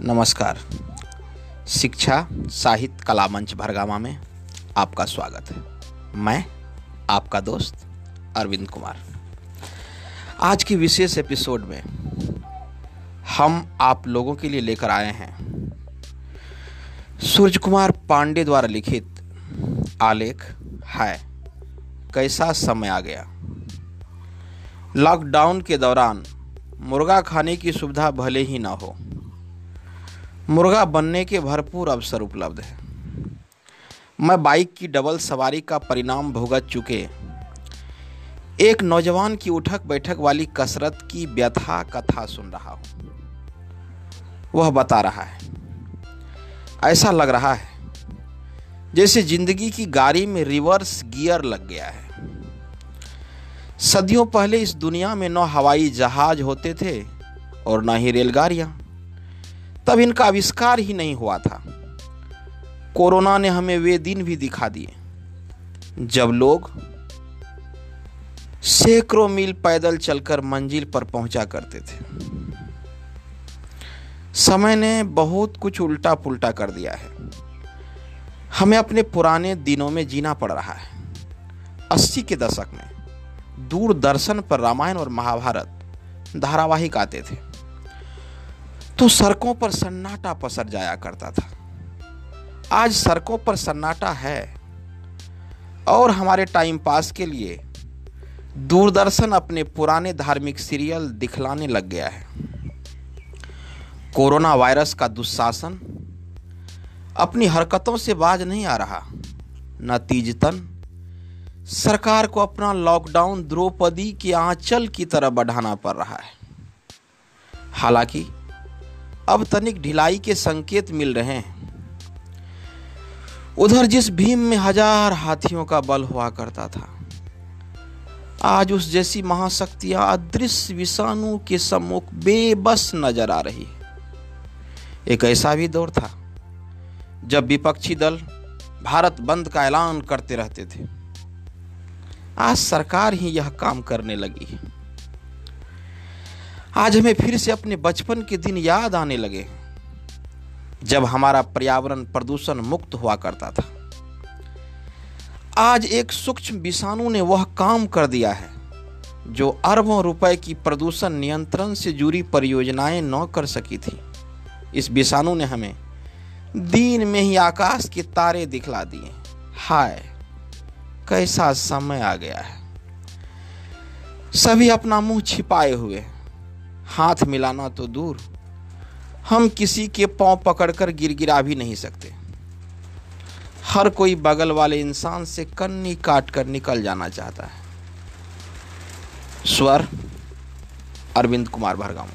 नमस्कार। शिक्षा, साहित्य, कला मंच भरगामा में आपका स्वागत है। मैं आपका दोस्त अरविंद कुमार। आज की विशेष एपिसोड में हम आप लोगों के लिए लेकर आए हैं सूर्य कुमार पांडे द्वारा लिखित आलेख है कैसा समय आ गया? लॉकडाउन के दौरान मुर्गा खाने की सुविधा भले ही ना हो मुर्गा बनने के भरपूर अवसर उपलब्ध है। मैं बाइक की डबल सवारी का परिणाम भुगत चुके एक नौजवान की उठक बैठक वाली कसरत की व्यथा कथा सुन रहा हूँ। वह बता रहा है, ऐसा लग रहा है, जैसे ज़िंदगी की गाड़ी में रिवर्स गियर लग गया है। सदियों पहले इस दुनिया में न हवाई जहाज़ होते थे और न ही रेलगाड़ियाँ। तब इनका आविष्कार ही नहीं हुआ था। कोरोना ने हमें वे दिन भी दिखा दिए, जब लोग सैकड़ों मील पैदल चलकर मंजिल पर पहुँचा करते थे। समय ने बहुत कुछ उल्टा पुल्टा कर दिया है। हमें अपने पुराने दिनों में जीना पड़ रहा है। अस्सी के दशक में दूरदर्शन पर रामायण और महाभारत धारावाहिक आते थे। तो सड़कों पर सन्नाटा पसर जाया करता था। आज सड़कों पर सन्नाटा है और हमारे टाइम पास के लिए दूरदर्शन अपने पुराने धार्मिक सीरियल दिखलाने लग गया है। कोरोना वायरस का दुशासन अपनी हरकतों से बाज नहीं आ रहा। नतीजतन सरकार को अपना लॉकडाउन द्रौपदी के आंचल की तरह बढ़ाना पड़ रहा है। हालाँकि अब तनिक ढिलाई के संकेत मिल रहे हैं। उधर जिस भीम में हज़ार हाथियों का बल हुआ करता था, आज उस जैसी महाशक्तियाँ अदृश्य विषाणु के सम्मुख बेबस नज़र आ रही एक ऐसा भी दौर था, जब विपक्षी दल भारत बंद का ऐलान करते रहते थे। आज सरकार ही यह काम करने लगी है। आज हमें फिर से अपने बचपन के दिन याद आने लगे, जब हमारा पर्यावरण प्रदूषण मुक्त हुआ करता था। आज एक सूक्ष्म विषाणु ने वह काम कर दिया है, जो अरबों रुपए की प्रदूषण नियंत्रण से जुड़ी परियोजनाएँ न कर सकी थी। इस विषाणु ने हमें दिन में ही आकाश के तारे दिखला दिए। हाय, कैसा समय आ गया है। सभी अपना मुँह छिपाए हुए हाथ मिलाना तो दूर। हम किसी के पाँव पकड़कर गिर गिरा भी नहीं सकते। हर कोई बगल वाले इंसान से कन्नी काट कर निकल जाना चाहता है। स्वर, अरविंद कुमार भरगांव।